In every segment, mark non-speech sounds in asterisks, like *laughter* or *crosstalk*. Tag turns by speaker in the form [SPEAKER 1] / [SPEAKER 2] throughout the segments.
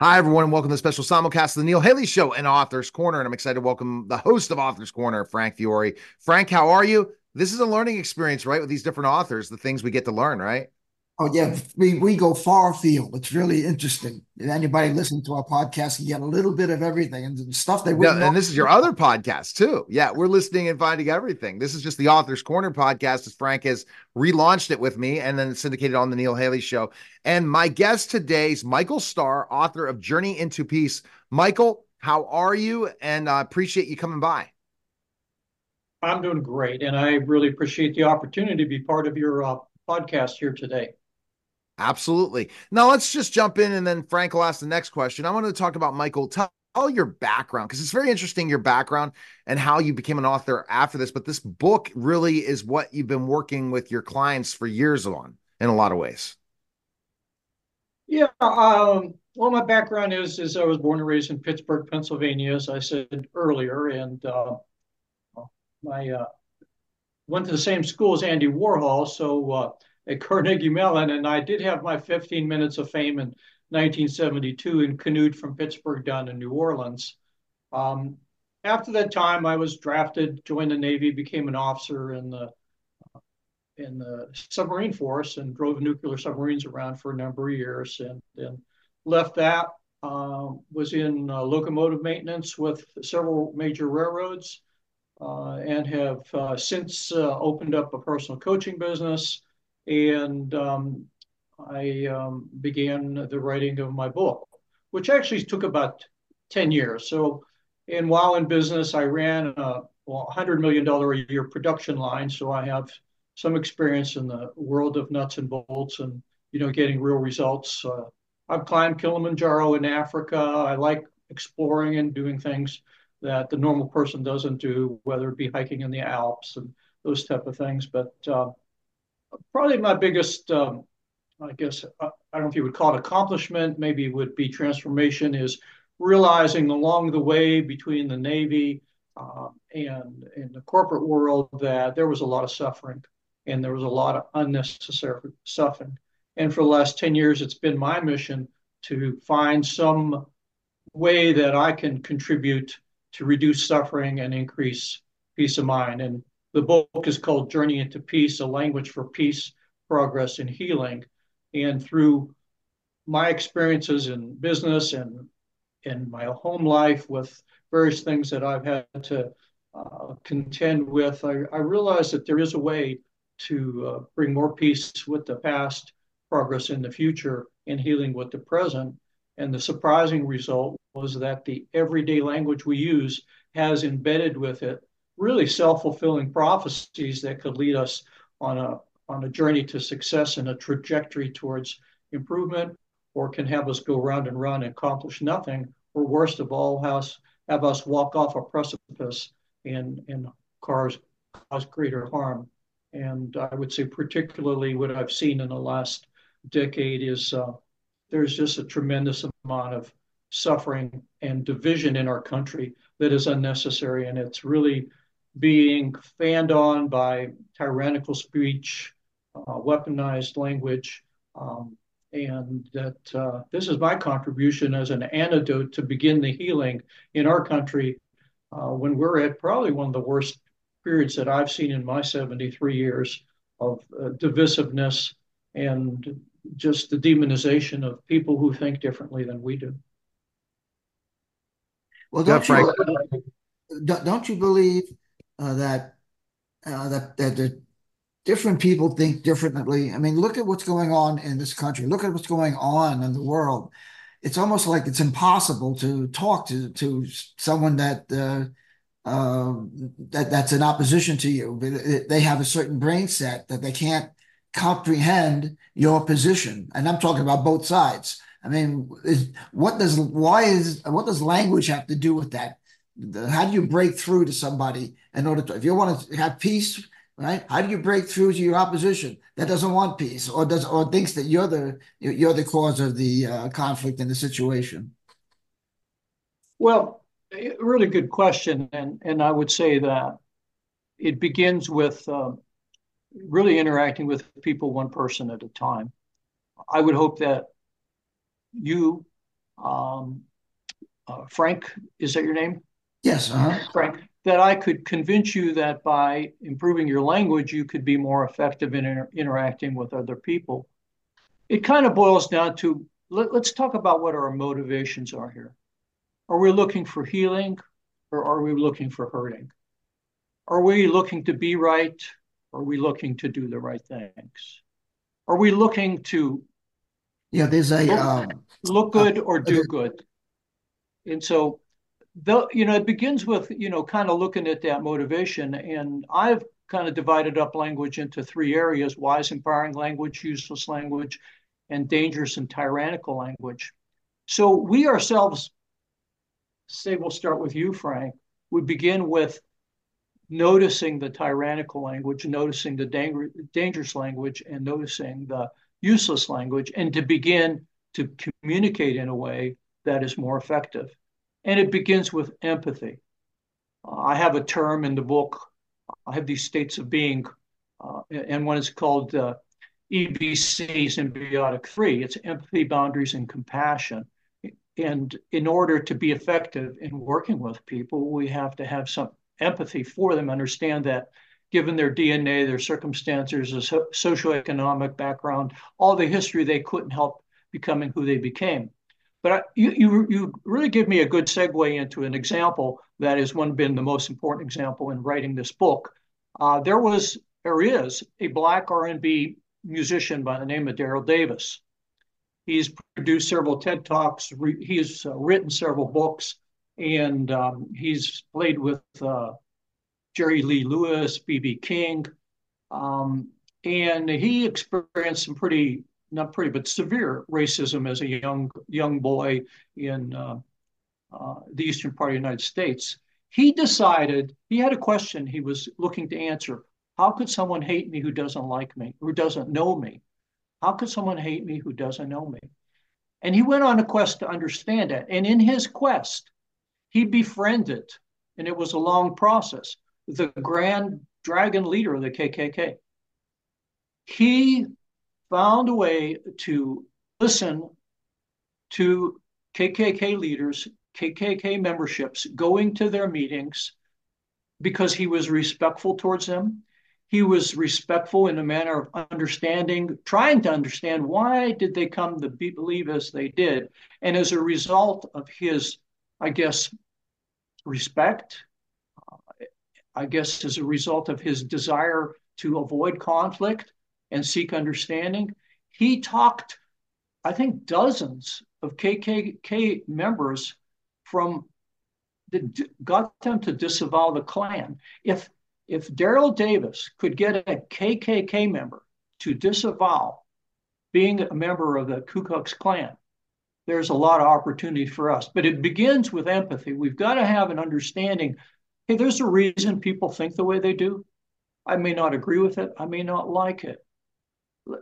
[SPEAKER 1] Hi, everyone, and welcome to the special simulcast of the Neil Haley Show and Author's Corner. And I'm excited to welcome the host of Author's Corner, Frank Fiore. Frank, how are you? This is a learning experience, right? With these different authors, the things we get to learn, right?
[SPEAKER 2] Oh yeah, we we go far afield. It's really interesting. And anybody listening to our podcast can get a little bit of everything and stuff they wouldn't.
[SPEAKER 1] and this is your other podcast too. Yeah, we're listening and finding everything. This is just the Author's Corner podcast, as Frank has relaunched it with me, and then syndicated on the Neil Haley Show. And my guest today is Michael Starr, author of Journey into Peace. Michael, how are you? And I uh, appreciate you coming by.
[SPEAKER 3] I'm doing great, and I really appreciate the opportunity to be part of your uh, podcast here today.
[SPEAKER 1] Absolutely. Now let's just jump in and then Frank will ask the next question. I want to talk about Michael. Tell, tell your background because it's very interesting your background and how you became an author after this. But this book really is what you've been working with your clients for years on in a lot of ways.
[SPEAKER 3] Yeah. Um, well, my background is is I was born and raised in Pittsburgh, Pennsylvania, as I said earlier, and uh, my uh, went to the same school as Andy Warhol, so. Uh, at Carnegie Mellon, and I did have my 15 minutes of fame in 1972 and canoed from Pittsburgh down to New Orleans. Um, after that time, I was drafted, joined the Navy, became an officer in the in the submarine force, and drove nuclear submarines around for a number of years, and then left that. Uh, was in uh, locomotive maintenance with several major railroads, uh, and have uh, since uh, opened up a personal coaching business and um, I um, began the writing of my book, which actually took about 10 years. So, and while in business, I ran a well, $100 million a year production line. So I have some experience in the world of nuts and bolts and, you know, getting real results. Uh, I've climbed Kilimanjaro in Africa. I like exploring and doing things that the normal person doesn't do, whether it be hiking in the Alps and those type of things. But uh, probably my biggest, um, I guess, uh, I don't know if you would call it accomplishment, maybe would be transformation, is realizing along the way between the Navy uh, and in the corporate world that there was a lot of suffering and there was a lot of unnecessary suffering. And for the last 10 years, it's been my mission to find some way that I can contribute to reduce suffering and increase peace of mind. And the book is called Journey into Peace, a language for peace, progress, and healing. And through my experiences in business and in my home life with various things that I've had to uh, contend with, I, I realized that there is a way to uh, bring more peace with the past, progress in the future, and healing with the present. And the surprising result was that the everyday language we use has embedded with it really self-fulfilling prophecies that could lead us on a on a journey to success and a trajectory towards improvement, or can have us go round and round and accomplish nothing, or worst of all, have us walk off a precipice and and cause cause greater harm. And I would say, particularly what I've seen in the last decade is uh, there's just a tremendous amount of suffering and division in our country that is unnecessary, and it's really being fanned on by tyrannical speech, uh, weaponized language, um, and that uh, this is my contribution as an antidote to begin the healing in our country uh, when we're at probably one of the worst periods that I've seen in my 73 years of uh, divisiveness and just the demonization of people who think differently than we do.
[SPEAKER 2] Well, don't, you, don't you believe uh, that uh, that that the different people think differently. I mean, look at what's going on in this country. Look at what's going on in the world. It's almost like it's impossible to talk to to someone that uh, uh, that that's in opposition to you. They have a certain brain set that they can't comprehend your position, and I'm talking about both sides. I mean, is, what does why is what does language have to do with that? How do you break through to somebody in order to if you want to have peace right how do you break through to your opposition that doesn't want peace or does or thinks that you're the you're the cause of the uh, conflict in the situation
[SPEAKER 3] well really good question and and i would say that it begins with uh, really interacting with people one person at a time i would hope that you um, uh, Frank, is that your name?
[SPEAKER 2] Yes, uh-huh.
[SPEAKER 3] Frank, that I could convince you that by improving your language, you could be more effective in inter- interacting with other people. It kind of boils down to let, us talk about what our motivations are here. Are we looking for healing or are we looking for hurting? Are we looking to be right? Or are we looking to do the right things? Are we looking to
[SPEAKER 2] yeah, there's a
[SPEAKER 3] look,
[SPEAKER 2] um,
[SPEAKER 3] look good uh, or do good? And so the you know it begins with you know kind of looking at that motivation and i've kind of divided up language into three areas wise empowering language useless language and dangerous and tyrannical language. So we ourselves say we'll start with you frank we begin with noticing the tyrannical language noticing the dang- dangerous language and noticing the useless language and to begin to communicate in a way that is more effective and it begins with empathy. I have a term in the book. I have these states of being, uh, and one is called uh, EBC, symbiotic three. It's empathy, boundaries, and compassion. And in order to be effective in working with people, we have to have some empathy for them, understand that given their DNA, their circumstances, their socioeconomic background, all the history, they couldn't help becoming who they became. But I, you, you, you really give me a good segue into an example that has one been the most important example in writing this book. Uh, there was, there is a black R&B musician by the name of Daryl Davis. He's produced several TED Talks. Re, he's uh, written several books, and um, he's played with uh, Jerry Lee Lewis, B.B. King, um, and he experienced some pretty not pretty, but severe racism as a young young boy in uh, uh, the eastern part of the United States. He decided he had a question he was looking to answer. How could someone hate me who doesn't like me, who doesn't know me? How could someone hate me who doesn't know me? And he went on a quest to understand it. And in his quest, he befriended, and it was a long process, the grand dragon leader of the KKK. He found a way to listen to KKK leaders, KKK memberships, going to their meetings because he was respectful towards them. He was respectful in a manner of understanding, trying to understand why did they come to believe as they did. And as a result of his, I guess, respect, uh, I guess as a result of his desire to avoid conflict, and seek understanding. He talked, I think, dozens of KKK members from got them to disavow the Klan. If if Daryl Davis could get a KKK member to disavow being a member of the Ku Klux Klan, there's a lot of opportunity for us. But it begins with empathy. We've got to have an understanding. Hey, there's a reason people think the way they do. I may not agree with it. I may not like it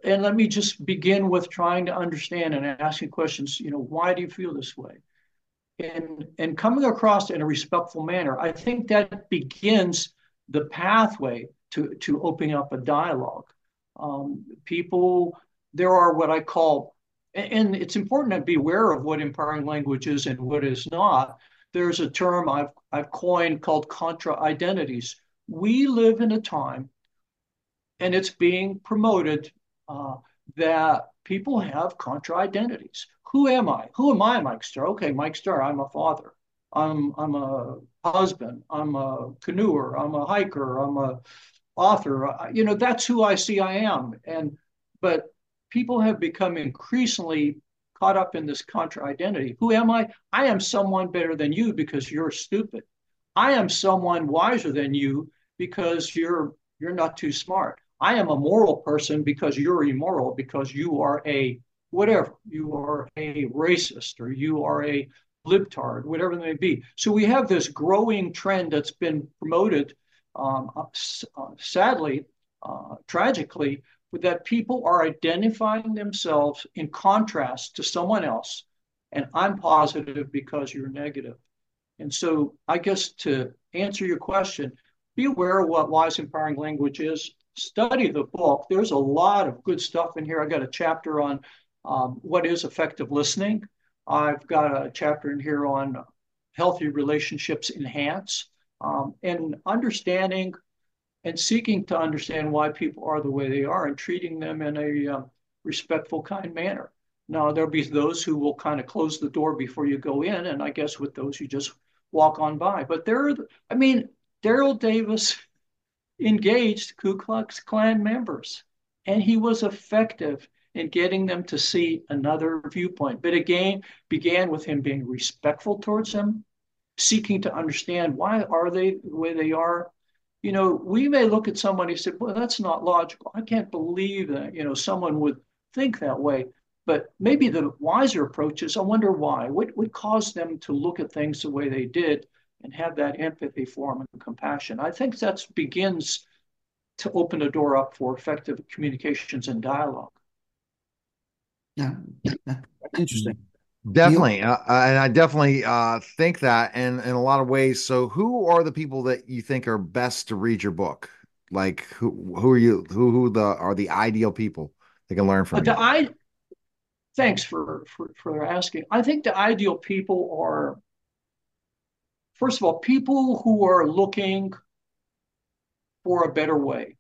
[SPEAKER 3] and let me just begin with trying to understand and asking questions you know why do you feel this way? And and coming across in a respectful manner i think that begins the pathway to to opening up a dialogue. Um, people there are what i call and it's important to be aware of what empowering language is and what is not. There's a term i've i've coined called contra identities. We live in a time and it's being promoted uh, that people have contra identities. Who am I? Who am I, Mike Starr? Okay, Mike Starr, I'm a father. I'm I'm a husband. I'm a canoeer. I'm a hiker. I'm a author. You know, that's who I see I am. And but people have become increasingly caught up in this contra identity. Who am I? I am someone better than you because you're stupid. I am someone wiser than you because you're you're not too smart. I am a moral person because you're immoral because you are a whatever. You are a racist or you are a libtard, whatever it may be. So we have this growing trend that's been promoted, um, uh, sadly, uh, tragically, that people are identifying themselves in contrast to someone else. And I'm positive because you're negative. And so I guess to answer your question, be aware of what wise empowering language is study the book. There's a lot of good stuff in here. I got a chapter on um, what is effective listening. I've got a chapter in here on healthy relationships enhance um, and understanding and seeking to understand why people are the way they are and treating them in a uh, respectful, kind manner. Now, there'll be those who will kind of close the door before you go in, and I guess with those you just walk on by. But there, are, I mean, Daryl Davis engaged Ku Klux Klan members, and he was effective in getting them to see another viewpoint. But again, began with him being respectful towards them, seeking to understand why are they the way they are. You know, we may look at somebody and say, "Well, that's not logical. I can't believe that." You know, someone would think that way. But maybe the wiser approach is, I wonder why. What would cause them to look at things the way they did and have that empathy for them and compassion? I think that begins to open the door up for effective communications and dialogue.
[SPEAKER 2] Yeah, interesting.
[SPEAKER 1] Definitely, uh, and I definitely uh, think that, and in a lot of ways. So, who are the people that you think are best to read your book? Like, who who are you? Who who the are the ideal people they can learn from?
[SPEAKER 3] Uh, the I, thanks for, for for asking. I think the ideal people are, first of all, people who are looking for a better way.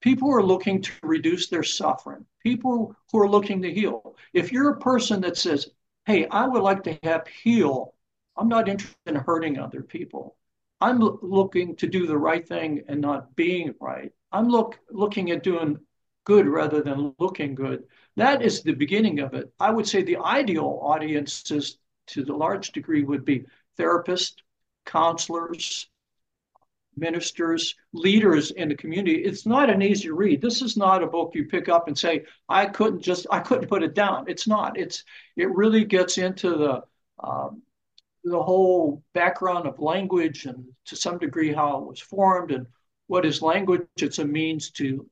[SPEAKER 3] People who are looking to reduce their suffering. People who are looking to heal. If you're a person that says, "Hey, I would like to have heal," I'm not interested in hurting other people. I'm looking to do the right thing and not being right. I'm look looking at doing good rather than looking good. That is the beginning of it. I would say the ideal audiences to the large degree would be therapists, counselors, ministers, leaders in the community. It's not an easy read. This is not a book you pick up and say, I couldn't just, I couldn't put it down. It's not. It's, it really gets into the, um, the whole background of language and to some degree how it was formed and what is language. It's a means to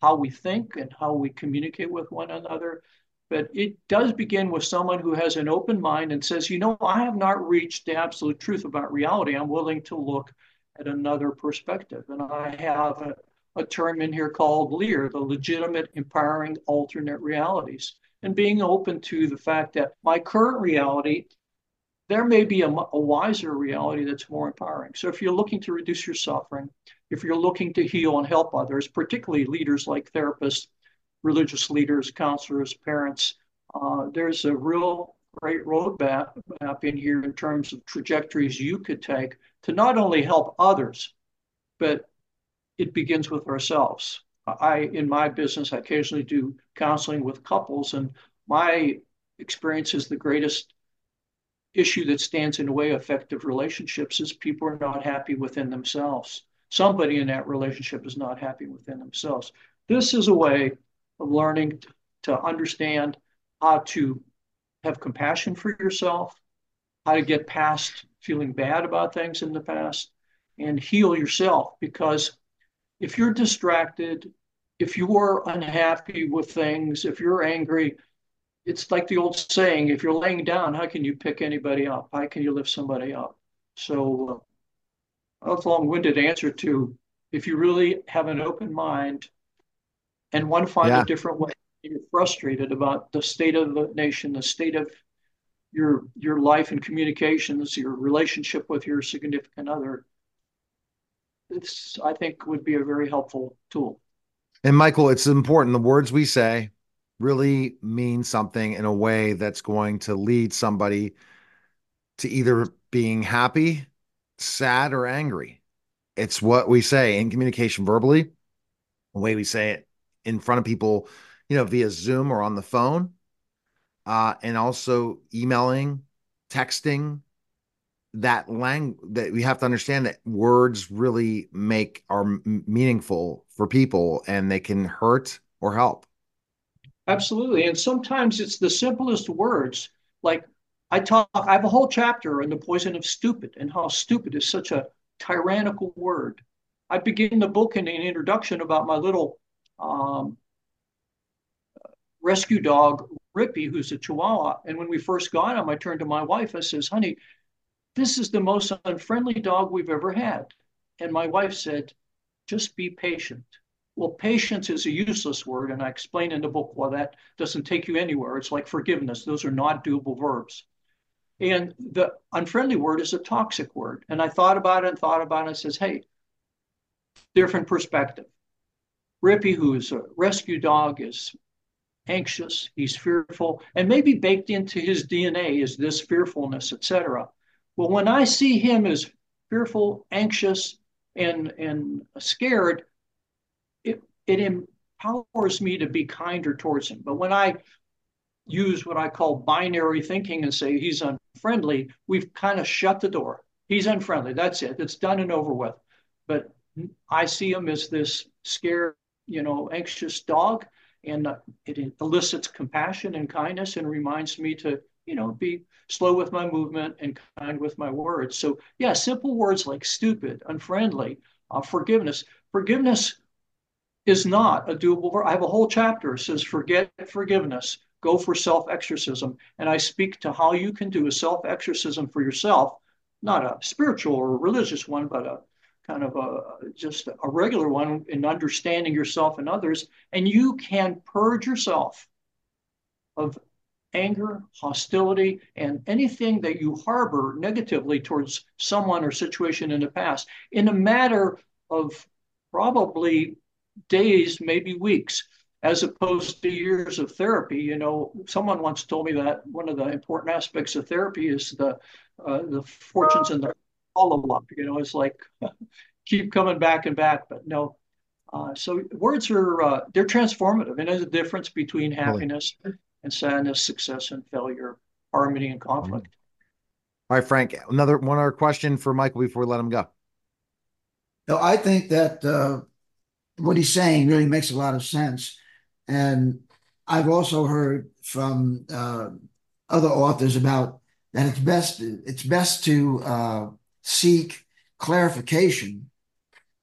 [SPEAKER 3] how we think and how we communicate with one another. But it does begin with someone who has an open mind and says, you know, I have not reached the absolute truth about reality. I'm willing to look at another perspective. And I have a, a term in here called LEAR, the legitimate, empowering alternate realities. And being open to the fact that my current reality, there may be a, a wiser reality that's more empowering. So if you're looking to reduce your suffering, if you're looking to heal and help others, particularly leaders like therapists, religious leaders, counselors, parents, uh, there's a real great roadmap in here in terms of trajectories you could take to not only help others, but it begins with ourselves. I, in my business, I occasionally do counseling with couples, and my experience is the greatest issue that stands in the way of effective relationships is people are not happy within themselves. Somebody in that relationship is not happy within themselves. This is a way of learning to understand how to have compassion for yourself, how to get past feeling bad about things in the past, and heal yourself. Because if you're distracted, if you're unhappy with things, if you're angry, it's like the old saying if you're laying down, how can you pick anybody up? How can you lift somebody up? So, uh, that's a long winded answer to if you really have an open mind and one find yeah. a different way, you're frustrated about the state of the nation, the state of your your life and communications, your relationship with your significant other, it's I think would be a very helpful tool.
[SPEAKER 1] And Michael, it's important. The words we say really mean something in a way that's going to lead somebody to either being happy, sad, or angry. It's what we say in communication verbally, the way we say it in front of people, you know, via Zoom or on the phone uh, and also emailing, texting. That language that we have to understand that words really make are m- meaningful for people, and they can hurt or help.
[SPEAKER 3] Absolutely, and sometimes it's the simplest words. Like I talk, I have a whole chapter on the poison of stupid and how stupid is such a tyrannical word. I begin the book in an introduction about my little um, rescue dog Rippy, who's a Chihuahua. And when we first got him, I turned to my wife. I says, "Honey, this is the most unfriendly dog we've ever had." And my wife said, "Just be patient. well, patience is a useless word. And I explain in the book why that doesn't take you anywhere. It's like forgiveness. Those are not doable verbs. And the unfriendly word is a toxic word. And I thought about it and thought about it and says, hey, different perspective. Rippy, who is a rescue dog, is anxious, he's fearful, and maybe baked into his DNA is this fearfulness, etc. Well, when I see him as fearful, anxious, and and scared, it it empowers me to be kinder towards him. But when I use what I call binary thinking and say he's unfriendly, we've kind of shut the door. He's unfriendly. That's it. It's done and over with. But I see him as this scared, you know, anxious dog, and uh, it elicits compassion and kindness and reminds me to, you know, be slow with my movement and kind with my words. So yeah, simple words like stupid, unfriendly, uh, forgiveness. Forgiveness is not a doable verb. I have a whole chapter says forget forgiveness, go for self-exorcism, and I speak to how you can do a self-exorcism for yourself, not a spiritual or religious one, but a kind of a just a regular one in understanding yourself and others, and you can purge yourself of anger, hostility, and anything that you harbor negatively towards someone or situation in the past in a matter of probably days, maybe weeks, as opposed to years of therapy. You know, someone once told me that one of the important aspects of therapy is the uh, the fortunes and the follow up. You know, it's like *laughs* keep coming back and back, but no. Uh, so words are uh, they're transformative, and there's a difference between happiness really? and sadness, success and failure, harmony and conflict.
[SPEAKER 1] All right, Frank. Another one other question for Michael before we let him go.
[SPEAKER 2] No, I think that uh, what he's saying really makes a lot of sense, and I've also heard from uh, other authors about that it's best it's best to uh, seek clarification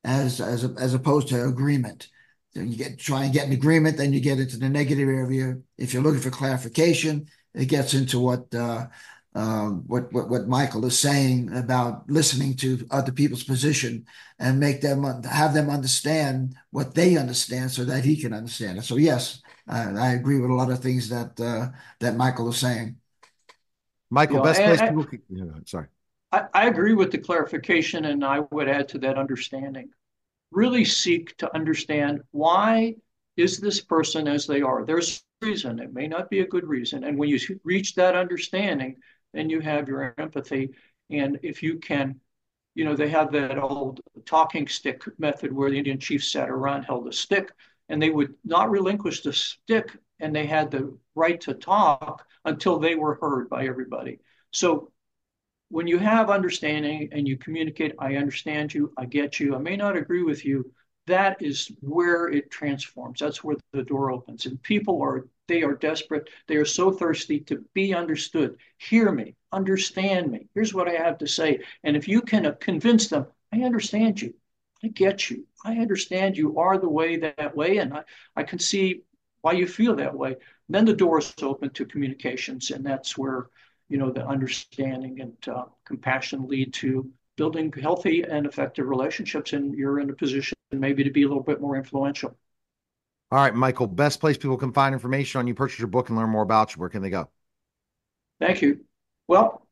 [SPEAKER 2] as as as opposed to agreement. So you get try and get an agreement, then you get into the negative area. If you're looking for clarification, it gets into what uh, uh, what, what what Michael is saying about listening to other people's position and make them have them understand what they understand, so that he can understand it. So yes, I, I agree with a lot of things that uh, that Michael is saying.
[SPEAKER 1] Michael, you know, best place I, to Yeah, sorry.
[SPEAKER 3] I, I agree with the clarification, and I would add to that understanding. Really seek to understand why is this person as they are. There's a reason. It may not be a good reason. And when you reach that understanding, then you have your empathy. And if you can, you know, they have that old talking stick method where the Indian chief sat around, held a stick, and they would not relinquish the stick, and they had the right to talk until they were heard by everybody. So when you have understanding and you communicate, I understand you, I get you, I may not agree with you, that is where it transforms. That's where the door opens. And people are, they are desperate. They are so thirsty to be understood. Hear me, understand me. Here's what I have to say. And if you can convince them, I understand you, I get you, I understand you are the way that way, and I, I can see why you feel that way. Then the door is open to communications, and that's where you know, the understanding and uh, compassion lead to building healthy and effective relationships. And you're in a position maybe to be a little bit more influential.
[SPEAKER 1] All right, Michael, best place people can find information on you, purchase your book, and learn more about you. Where can they go?
[SPEAKER 3] Thank you. Well,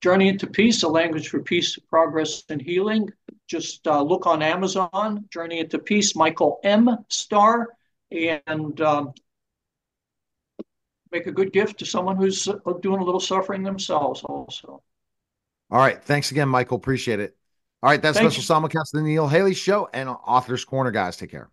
[SPEAKER 3] Journey into Peace, a language for peace, progress, and healing. Just uh, look on Amazon, Journey into Peace, Michael M. Starr. and um, make a good gift to someone who's uh, doing a little suffering themselves also.
[SPEAKER 1] All right. Thanks again, Michael. Appreciate it. All right. That's Thank special simulcast of the Neil Haley Show and Author's Corner, guys. Take care.